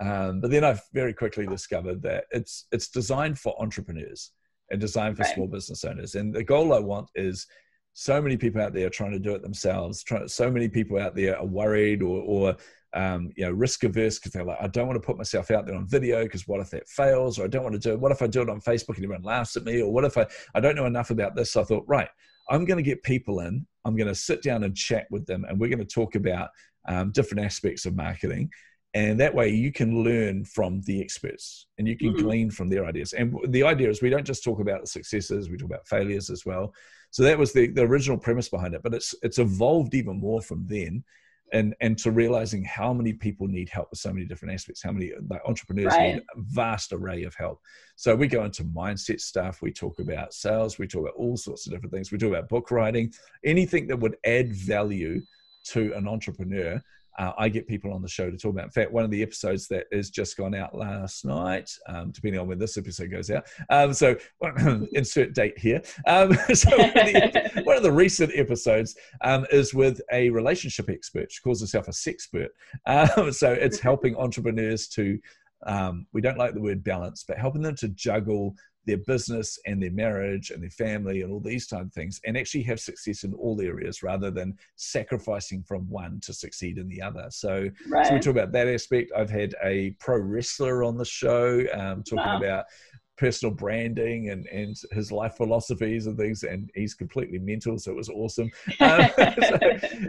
um, but then I very quickly discovered that it's it's designed for entrepreneurs and designed for right. small business owners. And the goal I want is so many people out there trying to do it themselves. Try, so many people out there are worried or, or um, you know, risk averse because they're like, I don't want to put myself out there on video because what if that fails? Or I don't want to do it. What if I do it on Facebook and everyone laughs at me? Or what if I, I don't know enough about this? So I thought, right, I'm going to get people in. I'm going to sit down and chat with them, and we're going to talk about um, different aspects of marketing. And that way you can learn from the experts and you can mm-hmm. glean from their ideas. And the idea is we don't just talk about the successes, we talk about failures as well. So that was the, the original premise behind it. But it's it's evolved even more from then and and to realizing how many people need help with so many different aspects how many like entrepreneurs right. need a vast array of help so we go into mindset stuff we talk about sales we talk about all sorts of different things we talk about book writing anything that would add value to an entrepreneur uh, I get people on the show to talk about. In fact, one of the episodes that has just gone out last night, um, depending on when this episode goes out. Um, so *clears throat* insert date here. Um, *laughs* so one of, the, *laughs* one of, the, recent episodes um, is with a relationship expert. She calls herself a sexpert. Um, *laughs* so it's helping entrepreneurs to um, we don't like the word balance, but helping them to juggle their business and their marriage and their family and all these type of things and actually have success in all areas rather than sacrificing from one to succeed in the other so, right. so we talk about that aspect i've had a pro wrestler on the show um, talking wow. about personal branding and, and his life philosophies and things, and he's completely mental, so it was awesome. *laughs* Um, *laughs* so,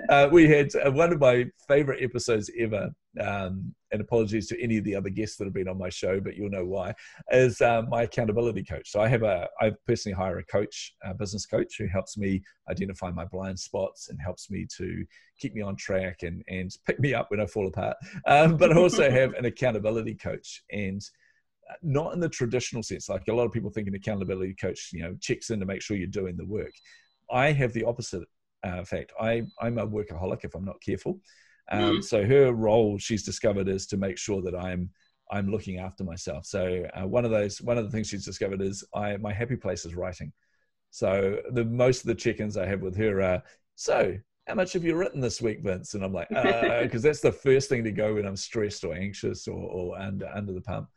uh, we had uh, one of my favorite episodes ever, um, and apologies to any of the other guests that have been on my show, but you'll know why, is uh, my accountability coach. So I have a, I personally hire a coach, a business coach, who helps me identify my blind spots and helps me to keep me on track and, and pick me up when I fall apart. Um, but I also *laughs* have an accountability coach. And not in the traditional sense. Like a lot of people think an accountability coach, you know, checks in to make sure you're doing the work. I have the opposite uh, fact. I, I'm a workaholic if I'm not careful. Um, mm. So her role, she's discovered, is to make sure that I'm I'm looking after myself. So uh, one of those one of the things she's discovered is I my happy place is writing. So the most of the check-ins I have with her are so how much have you written this week, Vince? And I'm like, because *laughs* uh, that's the first thing to go when I'm stressed or anxious or, or under under the pump.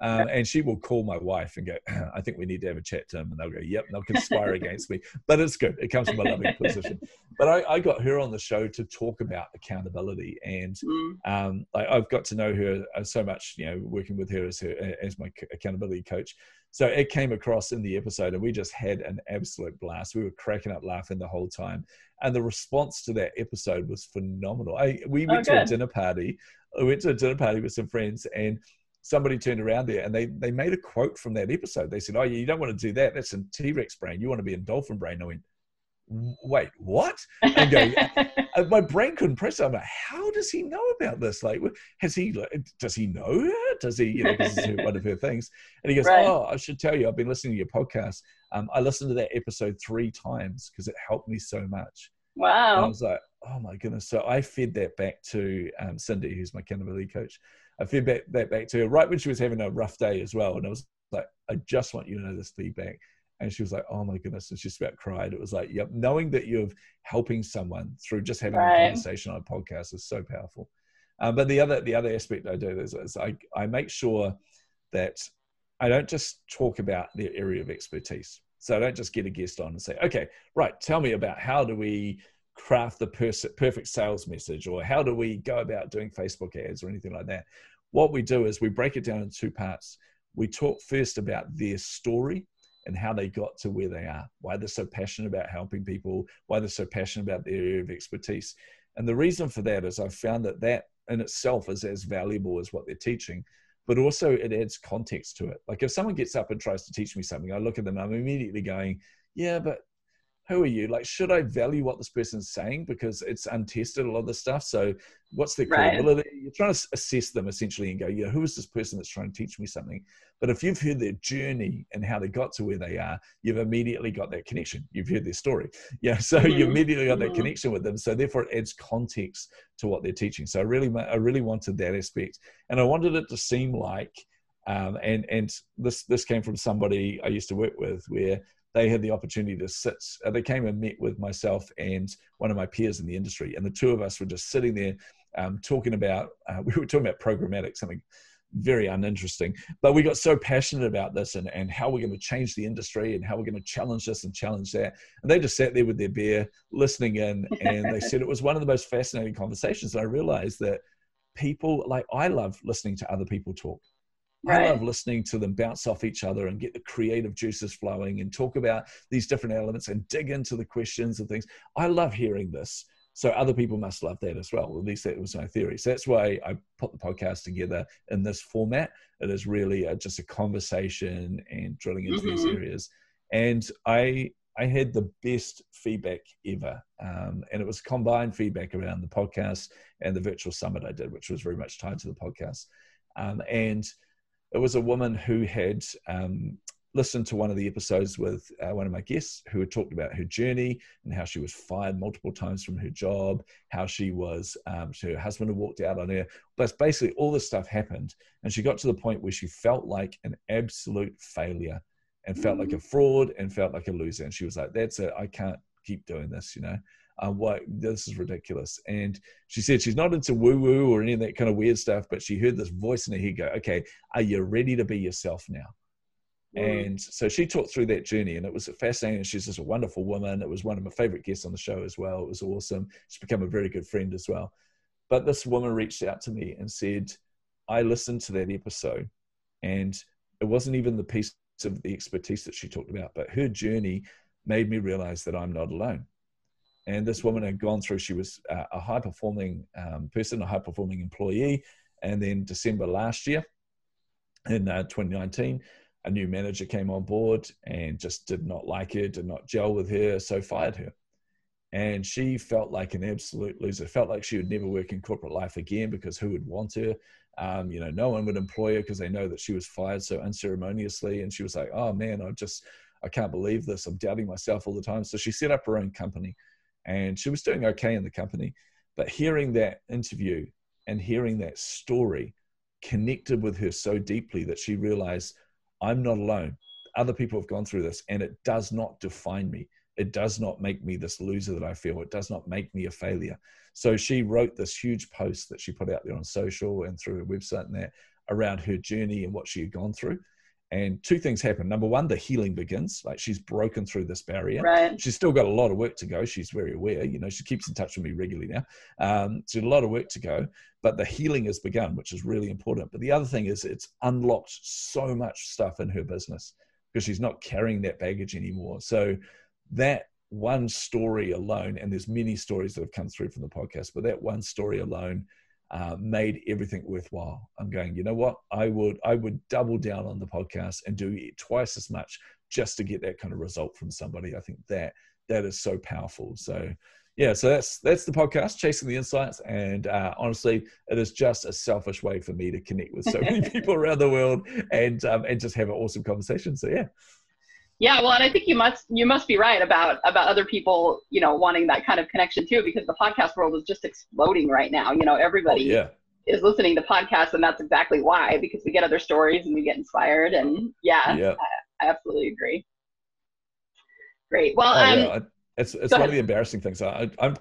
Um, and she will call my wife and go, *clears throat* I think we need to have a chat, Tim. And they'll go, Yep, and they'll conspire against me. But it's good. It comes from a loving *laughs* position. But I, I, got her on the show to talk about accountability. And mm. um, I, have got to know her uh, so much, you know, working with her as, her, as my accountability coach. So it came across in the episode, and we just had an absolute blast. We were cracking up laughing the whole time. And the response to that episode was phenomenal. I, we went oh, to a dinner party. We went to a dinner party with some friends, and somebody turned around there and they they made a quote from that episode. They said, "Oh, you don't want to do that. That's in T Rex brain. You want to be in dolphin brain." I went, "Wait, what?" And go, *laughs* my brain couldn't process. I'm like, "How does he know about this? Like, has he? Does he know her? Does he? You know, this is *laughs* one of her things." And he goes, right. "Oh, I should tell you, I've been listening to your podcast. Um, I listened to that episode three times because it helped me so much." Wow! And I was like, "Oh my goodness!" So I fed that back to um, Cindy, who's my accountability coach I fed back, that back to her right when she was having a rough day as well. And I was like, I just want you to know this feedback. And she was like, oh my goodness. And she just about cried. It was like, yep, knowing that you're helping someone through just having right. a conversation on a podcast is so powerful. Um, but the other the other aspect I do is, is I, I make sure that I don't just talk about their area of expertise. So I don't just get a guest on and say, okay, right, tell me about how do we craft the perfect sales message or how do we go about doing Facebook ads or anything like that. What we do is we break it down in two parts. We talk first about their story and how they got to where they are, why they're so passionate about helping people, why they're so passionate about their area of expertise. And the reason for that is I've found that that in itself is as valuable as what they're teaching but also it adds context to it. Like if someone gets up and tries to teach me something, I look at them, I'm immediately going, yeah, but who are you? Like, should I value what this person's saying because it's untested a lot of the stuff? So, what's their credibility? Right. You're trying to assess them essentially and go, yeah, who is this person that's trying to teach me something? But if you've heard their journey and how they got to where they are, you've immediately got that connection. You've heard their story. *laughs* Yeah. So mm-hmm. you immediately got that mm-hmm. connection with them. So therefore it adds context to what they're teaching. So I really, I really wanted that aspect. And I wanted it to seem like, um, and and this this came from somebody I used to work with where they had the opportunity to sit. Uh, they came and met with myself and one of my peers in the industry, and the two of us were just sitting there um, talking about. Uh, *laughs* we were talking about programmatic, something very uninteresting, but we got so passionate about this and, and how we're going to change the industry and how we're going to challenge this and challenge that. And they just sat there with their beer, listening in, and they said it was one of the most fascinating conversations. And I realized that people like I love listening to other people talk. Right. I love listening to them bounce off each other and get the creative juices flowing and talk about these different elements and dig into the questions and things. I love hearing this. So other people must love that as well. At least that was my theory. So that's why I put the podcast together in this format. It is really a, just a conversation and drilling into mm-hmm. these areas. And I I had the best feedback ever, um, and it was combined feedback around the podcast and the virtual summit I did, which was very much tied to the podcast. Um, and it was a woman who had um, listened to one of the episodes with uh, one of my guests who had talked about her journey and how she was fired multiple times from her job, how she was, um, her husband had walked out on her. But basically, all this stuff happened. And she got to the point where she felt like an absolute failure and felt like a fraud and felt like a loser. And she was like, that's it. I can't keep doing this, you know? Uh, what this is ridiculous. And she said she's not into woo woo or any of that kind of weird stuff, but she heard this voice in her head go, okay, are you ready to be yourself now? Mm. And so she talked through that journey, and it was fascinating. She's just a wonderful woman. It was one of my favorite guests on the show as well. It was awesome. She's become a very good friend as well. But this woman reached out to me and said, I listened to that episode, and it wasn't even the piece of the expertise that she talked about, but her journey made me realize that I'm not alone. And this woman had gone through, she was uh, a high performing um, person, a high performing employee. And then December last year, in uh, 2019, a new manager came on board and just did not like her, did not gel with her, so fired her. And she felt like an absolute loser, felt like she would never work in corporate life again because who would want her? Um, you know, no one would employ her because they know that she was fired so unceremoniously. And she was like, oh man, I just, I can't believe this. I'm doubting myself all the time. So she set up her own company and she was doing okay in the company. But hearing that interview and hearing that story connected with her so deeply that she realized I'm not alone. Other people have gone through this, and it does not define me. It does not make me this loser that I feel. It does not make me a failure. So she wrote this huge post that she put out there on social and through her website and that around her journey and what she had gone through and two things happen. Number one the healing begins like she's broken through this barrier. Right. she's still got a lot of work to go. She's very aware you know she keeps in touch with me regularly now. Um, so a lot of work to go but the healing has begun which is really important. But the other thing is it's unlocked so much stuff in her business because she's not carrying that baggage anymore. So that one story alone and there's many stories that have come through from the podcast but that one story alone uh, made everything worthwhile. I'm going, you know what? I would I would double down on the podcast and do it twice as much just to get that kind of result from somebody. I think that that is so powerful. So yeah, so that's that's the podcast, chasing the insights, and uh, honestly, it is just a selfish way for me to connect with so many *laughs* people around the world and um, and just have an awesome conversation. So yeah. Yeah, well, and I think you must you must be right about about other people, you know, wanting that kind of connection too, because the podcast world is just exploding right now. You know, everybody oh, yeah. is listening to podcasts, and that's exactly why, because we get other stories and we get inspired, and yeah, yeah. I, I absolutely agree. Great. Well, oh, um, yeah. it's it's one ahead. of the embarrassing things. I, I'm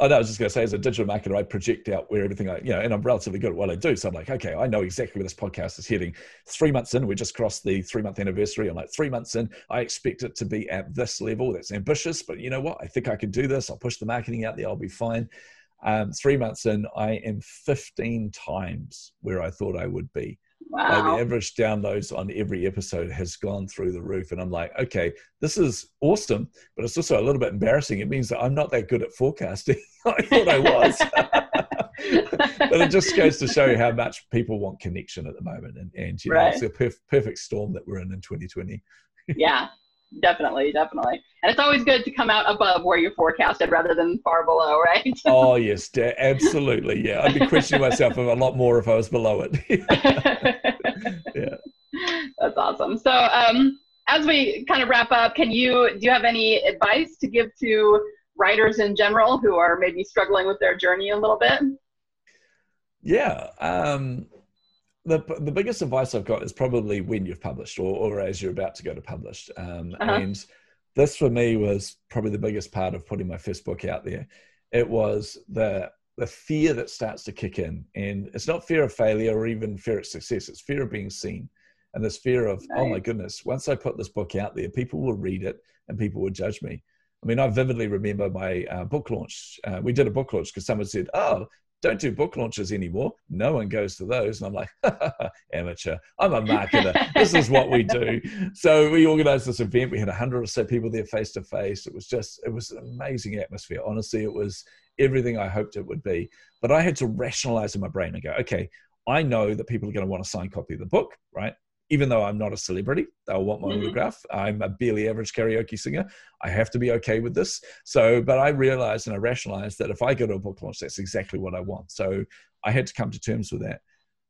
Oh, no, I was just going to say, as a digital marketer, I project out where everything I, you know, and I'm relatively good at what I do. So I'm like, okay, I know exactly where this podcast is heading. Three months in, we just crossed the three month anniversary. I'm like, three months in, I expect it to be at this level. That's ambitious, but you know what? I think I can do this. I'll push the marketing out there. I'll be fine. Um, three months in, I am 15 times where I thought I would be. Wow. The average downloads on every episode has gone through the roof. And I'm like, okay, this is awesome, but it's also a little bit embarrassing. It means that I'm not that good at forecasting. *laughs* I thought I was. *laughs* but it just goes to show you how much people want connection at the moment. And, and you know, it's a perf- perfect storm that we're in in 2020. yeah, definitely, definitely. And it's always good to come out above where you forecasted rather than far below, right? *laughs* oh yes, absolutely. Yeah, I'd be questioning myself a lot more if I was below it. *laughs* yeah, that's awesome. So, um, as we kind of wrap up, can you do you have any advice to give to writers in general who are maybe struggling with their journey a little bit? Yeah. Um, the the biggest advice I've got is probably when you've published or, or as you're about to go to publish. Um, uh-huh. And this for me was probably the biggest part of putting my first book out there. It was the the fear that starts to kick in, and it's not fear of failure or even fear of success. It's fear of being seen, and this fear of right. oh my goodness, once I put this book out there, people will read it and people will judge me. I mean, I vividly remember my uh, book launch. Uh, we did a book launch because someone said, "Oh, don't do book launches anymore. No one goes to those. And I'm like, *laughs* amateur. I'm a marketer. this is what we do. *laughs* So we organized this event. We had 100 or so people there face to face. It was just, it was an amazing atmosphere. Honestly, it was everything I hoped it would be. But I had to rationalize in my brain and go, okay, I know that people are going to want a signed copy of the book, right? Even though I'm not a celebrity, they'll want my mm-hmm. autograph. I'm a barely average karaoke singer. I have to be okay with this. So, but I realized and I rationalized that if I go to a book launch, that's exactly what I want. So I had to come to terms with that.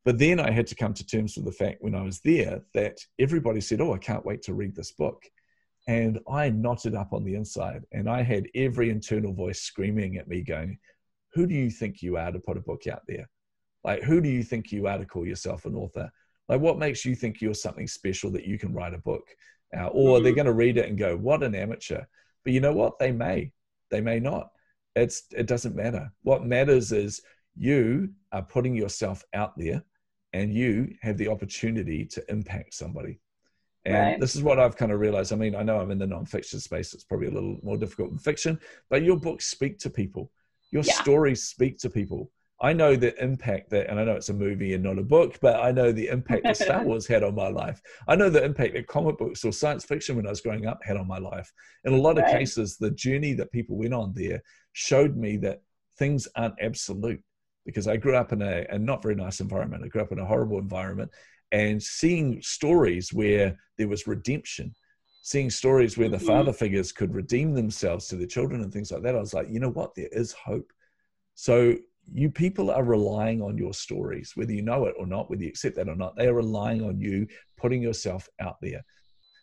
But then I had to come to terms with the fact when I was there that everybody said, Oh, I can't wait to read this book. And I knotted up on the inside and I had every internal voice screaming at me, going, Who do you think you are to put a book out there? Like, who do you think you are to call yourself an author? Like, what makes you think you're something special that you can write a book? Uh, or mm-hmm. they're going to read it and go, "What an amateur!" But you know what? They may, they may not. It's it doesn't matter. What matters is you are putting yourself out there, and you have the opportunity to impact somebody. And right. this is what I've kind of realized. I mean, I know I'm in the nonfiction space. It's probably a little more difficult than fiction, but your books speak to people. Your yeah. stories speak to people. I know the impact that, and I know it's a movie and not a book, but I know the impact that Star *laughs* Wars had on my life. I know the impact that comic books or science fiction when I was growing up had on my life. In a lot of cases, the journey that people went on there showed me that things aren't absolute because I grew up in a, a not very nice environment. I grew up in a horrible environment and seeing stories where there was redemption seeing stories where the mm-hmm. father figures could redeem themselves to their children and things like that, I was like, you know what? There is hope. So you people are relying on your stories, whether you know it or not, whether you accept that or not. They are relying on you putting yourself out there.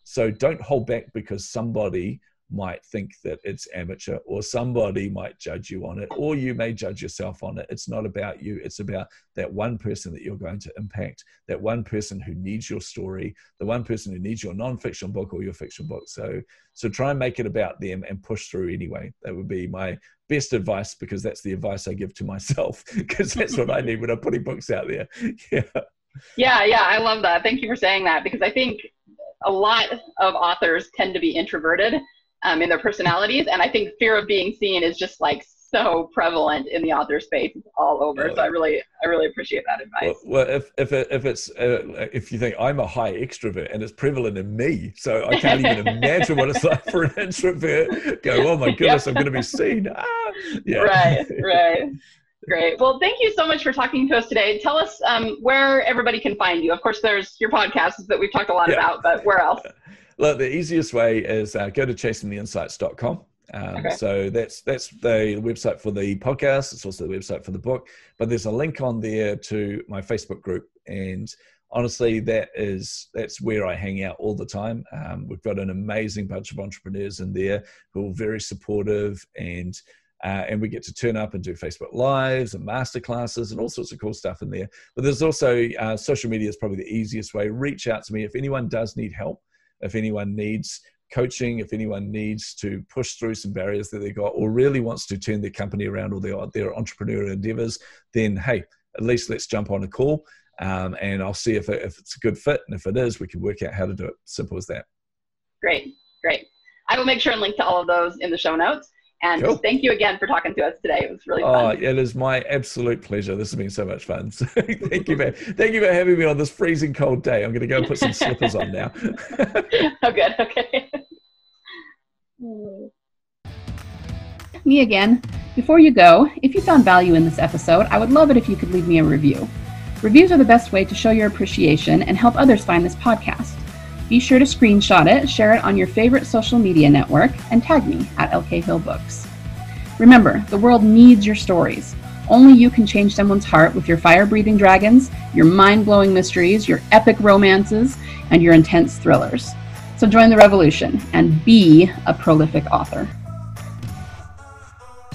So don't hold back because somebody might think that it's amateur or somebody might judge you on it or you may judge yourself on it. It's not about you. It's about that one person that you're going to impact that one person who needs your story the one person who needs your non-fiction book or your fiction book. So so try and make it about them and push through anyway. That would be my best advice because that's the advice i give to myself *laughs* because that's what i need when i'm putting books out there. *laughs* Yeah. Yeah yeah i love that. Thank you for saying that because i think a lot of authors tend to be introverted um, in their personalities. And I think fear of being seen is just like so prevalent in the author space it's all over. So I really, I really appreciate that advice. Well, well if if it, if it's uh, if you think I'm a high extrovert and it's prevalent in me, so I can't even *laughs* imagine what it's like for an introvert. Go, oh my goodness, yeah. I'm going to be seen. Ah, yeah. Right, right. Great. Well, thank you so much for talking to us today. Tell us um, where everybody can find you. Of course, there's your podcast that we've talked a lot yeah. about, but where else? *laughs* Look, the easiest way is uh, go to chasingtheinsights.com. Um, okay. So that's that's the website for the podcast. It's also the website for the book. But there's a link on there to my Facebook group, and honestly, that is that's where I hang out all the time. Um, we've got an amazing bunch of entrepreneurs in there who are very supportive, and uh, and we get to turn up and do Facebook lives and masterclasses and all sorts of cool stuff in there. But there's also uh, social media is probably the easiest way. Reach out to me if anyone does need help if anyone needs coaching, if anyone needs to push through some barriers that they got, or really wants to turn their company around or their, their entrepreneurial endeavors, then hey, at least let's jump on a call um, and I'll see if, it, if it's a good fit. And if it is, we can work out how to do it. Simple as that. Great, great. I will make sure and link to all of those in the show notes. And cool. thank you again for talking to us today. It was really oh, fun. Oh, it is my absolute pleasure. This has been so much fun. So *laughs* *laughs* thank you, man. Thank you for having me on this freezing cold day. I'm going to go put some slippers on now. *laughs* oh, good. Okay. me again. Before you go, if you found value in this episode, I would love it if you could leave me a review. Reviews are the best way to show your appreciation and help others find this podcast. Be sure to screenshot it, share it on your favorite social media network, and tag me at LK Hill Books. Remember, the world needs your stories. Only you can change someone's heart with your fire breathing dragons, your mind blowing mysteries, your epic romances, and your intense thrillers. So join the revolution and be a prolific author.